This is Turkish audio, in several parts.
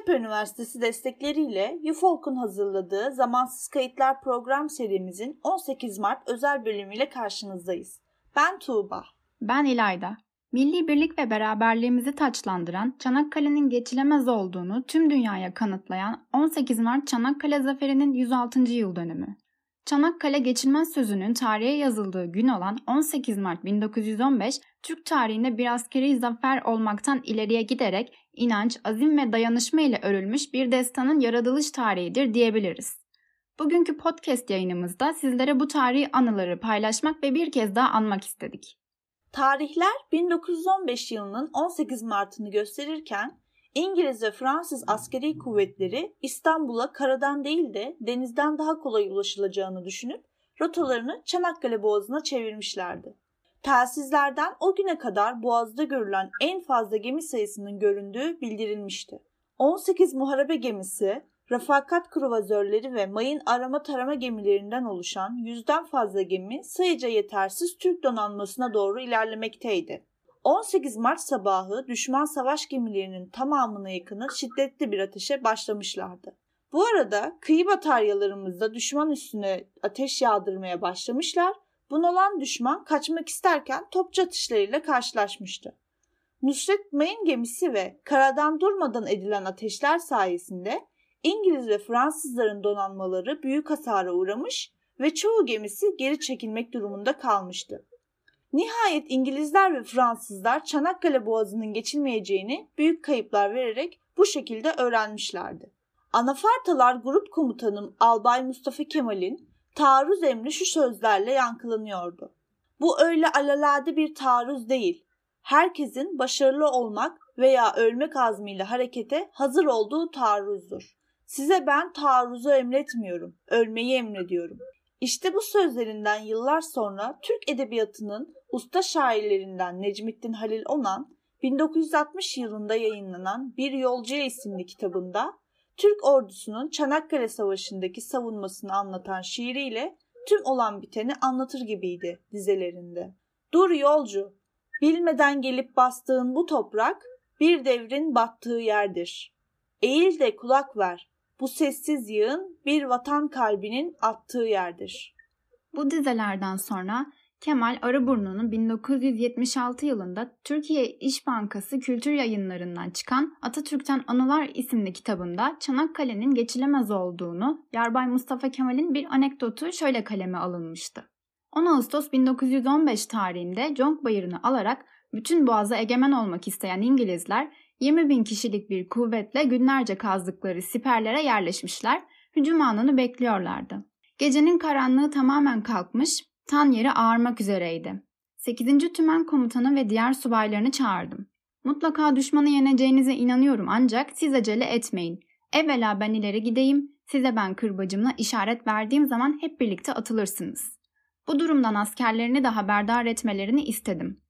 Hacettepe Üniversitesi destekleriyle UFOLK'un hazırladığı Zamansız Kayıtlar program serimizin 18 Mart özel bölümüyle karşınızdayız. Ben Tuğba. Ben İlayda. Milli birlik ve beraberliğimizi taçlandıran Çanakkale'nin geçilemez olduğunu tüm dünyaya kanıtlayan 18 Mart Çanakkale Zaferi'nin 106. yıl dönümü. Çanakkale geçilmez sözünün tarihe yazıldığı gün olan 18 Mart 1915, Türk tarihinde bir askeri zafer olmaktan ileriye giderek inanç, azim ve dayanışma ile örülmüş bir destanın yaratılış tarihidir diyebiliriz. Bugünkü podcast yayınımızda sizlere bu tarihi anıları paylaşmak ve bir kez daha anmak istedik. Tarihler 1915 yılının 18 Mart'ını gösterirken İngiliz ve Fransız askeri kuvvetleri İstanbul'a karadan değil de denizden daha kolay ulaşılacağını düşünüp rotalarını Çanakkale Boğazı'na çevirmişlerdi. Telsizlerden o güne kadar Boğaz'da görülen en fazla gemi sayısının göründüğü bildirilmişti. 18 muharebe gemisi, refakat kruvazörleri ve mayın arama tarama gemilerinden oluşan yüzden fazla gemi sayıca yetersiz Türk donanmasına doğru ilerlemekteydi. 18 Mart sabahı düşman savaş gemilerinin tamamına yakını şiddetli bir ateşe başlamışlardı. Bu arada kıyı bataryalarımızda düşman üstüne ateş yağdırmaya başlamışlar. Bunalan düşman kaçmak isterken topçu atışlarıyla karşılaşmıştı. Nusret Mayın gemisi ve karadan durmadan edilen ateşler sayesinde İngiliz ve Fransızların donanmaları büyük hasara uğramış ve çoğu gemisi geri çekilmek durumunda kalmıştı. Nihayet İngilizler ve Fransızlar Çanakkale Boğazı'nın geçilmeyeceğini büyük kayıplar vererek bu şekilde öğrenmişlerdi. Anafartalar Grup Komutanım Albay Mustafa Kemal'in taarruz emri şu sözlerle yankılanıyordu. Bu öyle alalade bir taarruz değil. Herkesin başarılı olmak veya ölmek azmiyle harekete hazır olduğu taarruzdur. Size ben taarruzu emretmiyorum, ölmeyi emrediyorum. İşte bu sözlerinden yıllar sonra Türk edebiyatının usta şairlerinden Necmettin Halil Onan 1960 yılında yayınlanan Bir Yolcuya isimli kitabında Türk ordusunun Çanakkale Savaşı'ndaki savunmasını anlatan şiiriyle tüm olan biteni anlatır gibiydi dizelerinde. Dur yolcu, bilmeden gelip bastığın bu toprak bir devrin battığı yerdir. Eğil de kulak ver, bu sessiz yığın bir vatan kalbinin attığı yerdir. Bu dizelerden sonra Kemal Arıburnu'nun 1976 yılında Türkiye İş Bankası Kültür Yayınlarından çıkan Atatürk'ten Anılar isimli kitabında Çanakkale'nin geçilemez olduğunu Yarbay Mustafa Kemal'in bir anekdotu şöyle kaleme alınmıştı. 10 Ağustos 1915 tarihinde Conk Bayırı'nı alarak bütün boğaza egemen olmak isteyen İngilizler 20 bin kişilik bir kuvvetle günlerce kazdıkları siperlere yerleşmişler, hücum anını bekliyorlardı. Gecenin karanlığı tamamen kalkmış, tan yeri ağarmak üzereydi. 8. Tümen komutanı ve diğer subaylarını çağırdım. Mutlaka düşmanı yeneceğinize inanıyorum ancak siz acele etmeyin. Evvela ben ileri gideyim, size ben kırbacımla işaret verdiğim zaman hep birlikte atılırsınız. Bu durumdan askerlerini de haberdar etmelerini istedim.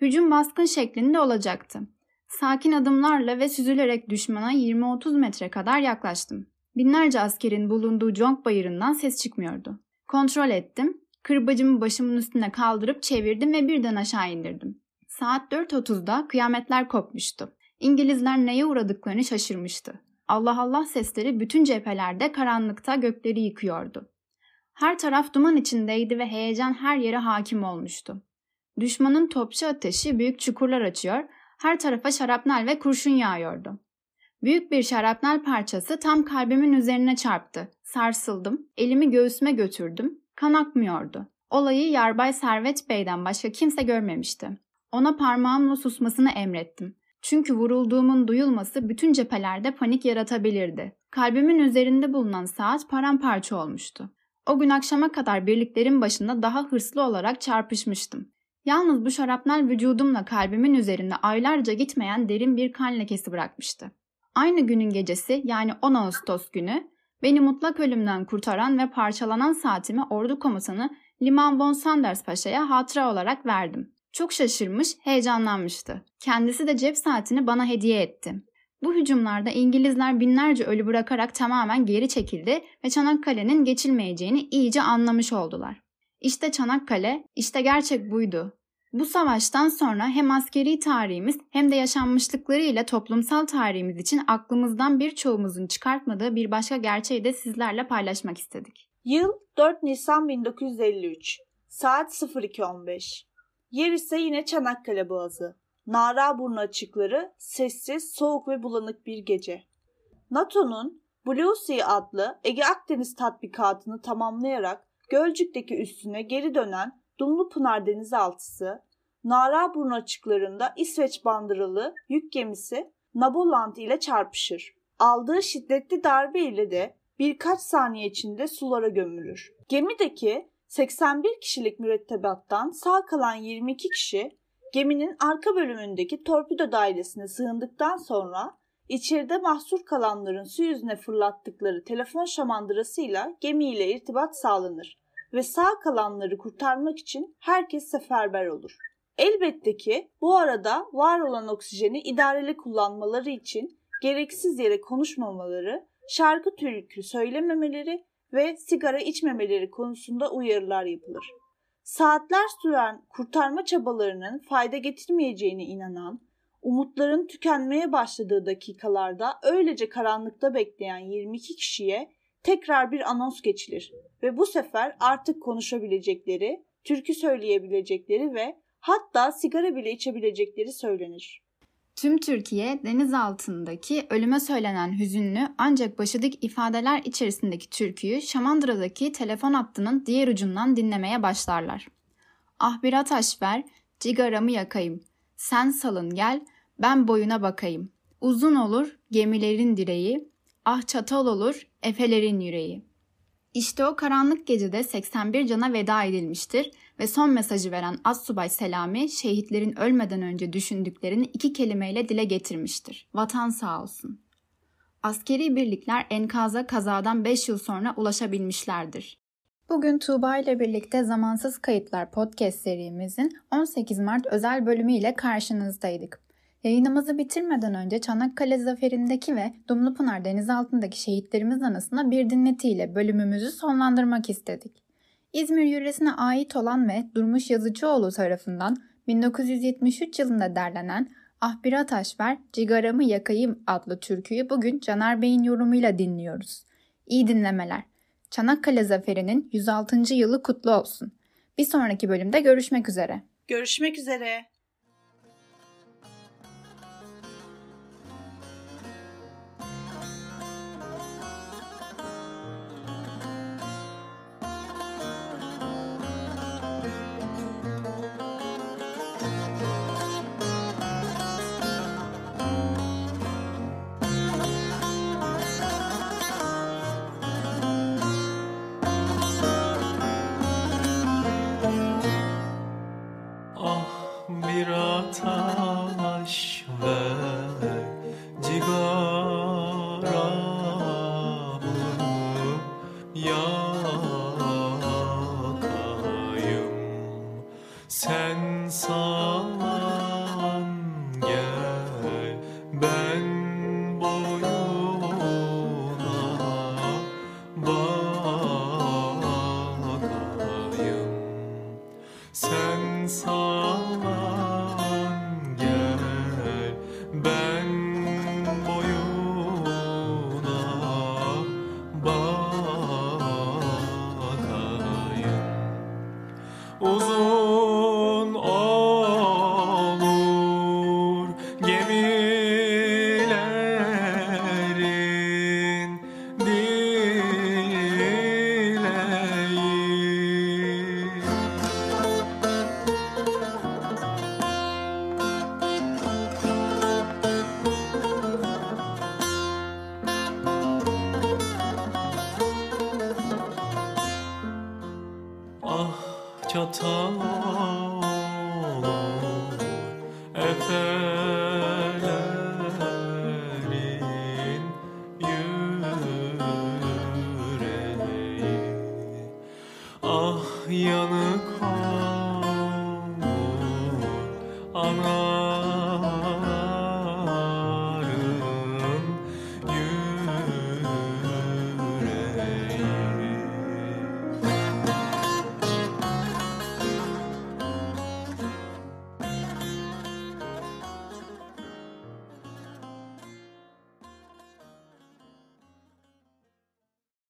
Hücum baskın şeklinde olacaktı. Sakin adımlarla ve süzülerek düşmana 20-30 metre kadar yaklaştım. Binlerce askerin bulunduğu Conk bayırından ses çıkmıyordu. Kontrol ettim. Kırbacımı başımın üstüne kaldırıp çevirdim ve birden aşağı indirdim. Saat 4.30'da kıyametler kopmuştu. İngilizler neye uğradıklarını şaşırmıştı. Allah Allah sesleri bütün cephelerde karanlıkta gökleri yıkıyordu. Her taraf duman içindeydi ve heyecan her yere hakim olmuştu. Düşmanın topçu ateşi büyük çukurlar açıyor, her tarafa şarapnel ve kurşun yağıyordu. Büyük bir şarapnel parçası tam kalbimin üzerine çarptı. Sarsıldım, elimi göğsüme götürdüm. Kan akmıyordu. Olayı Yarbay Servet Bey'den başka kimse görmemişti. Ona parmağımla susmasını emrettim. Çünkü vurulduğumun duyulması bütün cephelerde panik yaratabilirdi. Kalbimin üzerinde bulunan saat paramparça olmuştu. O gün akşama kadar birliklerin başında daha hırslı olarak çarpışmıştım. Yalnız bu şarapnel vücudumla kalbimin üzerinde aylarca gitmeyen derin bir kan lekesi bırakmıştı. Aynı günün gecesi yani 10 Ağustos günü beni mutlak ölümden kurtaran ve parçalanan saatimi ordu komutanı Liman von Sanders Paşa'ya hatıra olarak verdim. Çok şaşırmış, heyecanlanmıştı. Kendisi de cep saatini bana hediye etti. Bu hücumlarda İngilizler binlerce ölü bırakarak tamamen geri çekildi ve Çanakkale'nin geçilmeyeceğini iyice anlamış oldular. İşte Çanakkale, işte gerçek buydu. Bu savaştan sonra hem askeri tarihimiz hem de yaşanmışlıklarıyla toplumsal tarihimiz için aklımızdan birçoğumuzun çıkartmadığı bir başka gerçeği de sizlerle paylaşmak istedik. Yıl 4 Nisan 1953. Saat 02.15. Yer ise yine Çanakkale Boğazı. Naraburnu açıkları, sessiz, soğuk ve bulanık bir gece. NATO'nun Blue Sea adlı Ege Akdeniz tatbikatını tamamlayarak Gölcük'teki üstüne geri dönen Dumlupınar denizaltısı, Naraburnu açıklarında İsveç bandıralı yük gemisi Naboland ile çarpışır. Aldığı şiddetli darbe ile de birkaç saniye içinde sulara gömülür. Gemideki 81 kişilik mürettebattan sağ kalan 22 kişi geminin arka bölümündeki torpido dairesine sığındıktan sonra içeride mahsur kalanların su yüzüne fırlattıkları telefon şamandırasıyla gemiyle irtibat sağlanır ve sağ kalanları kurtarmak için herkes seferber olur. Elbette ki bu arada var olan oksijeni idareli kullanmaları için gereksiz yere konuşmamaları, şarkı türkü söylememeleri ve sigara içmemeleri konusunda uyarılar yapılır. Saatler süren kurtarma çabalarının fayda getirmeyeceğine inanan, umutların tükenmeye başladığı dakikalarda öylece karanlıkta bekleyen 22 kişiye tekrar bir anons geçilir ve bu sefer artık konuşabilecekleri, türkü söyleyebilecekleri ve hatta sigara bile içebilecekleri söylenir. Tüm Türkiye deniz altındaki ölüme söylenen hüzünlü ancak başıdık ifadeler içerisindeki türküyü Şamandıra'daki telefon hattının diğer ucundan dinlemeye başlarlar. Ah bir ataş ver, cigaramı yakayım. Sen salın gel, ben boyuna bakayım. Uzun olur gemilerin direği, ah çatal olur efelerin yüreği. İşte o karanlık gecede 81 cana veda edilmiştir ve son mesajı veren Assubay Selami şehitlerin ölmeden önce düşündüklerini iki kelimeyle dile getirmiştir. Vatan sağ olsun. Askeri birlikler enkaza kazadan 5 yıl sonra ulaşabilmişlerdir. Bugün Tuğba ile birlikte Zamansız Kayıtlar podcast serimizin 18 Mart özel bölümü ile karşınızdaydık. Yayınımızı bitirmeden önce Çanakkale Zaferi'ndeki ve Dumlupınar denizaltındaki şehitlerimiz anısına bir dinletiyle bölümümüzü sonlandırmak istedik. İzmir yöresine ait olan ve Durmuş Yazıcıoğlu tarafından 1973 yılında derlenen Ah bir ataş ver, cigaramı yakayım adlı türküyü bugün Caner Bey'in yorumuyla dinliyoruz. İyi dinlemeler. Çanakkale Zaferi'nin 106. yılı kutlu olsun. Bir sonraki bölümde görüşmek üzere. Görüşmek üzere. Çatal Efe 嗯